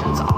真早。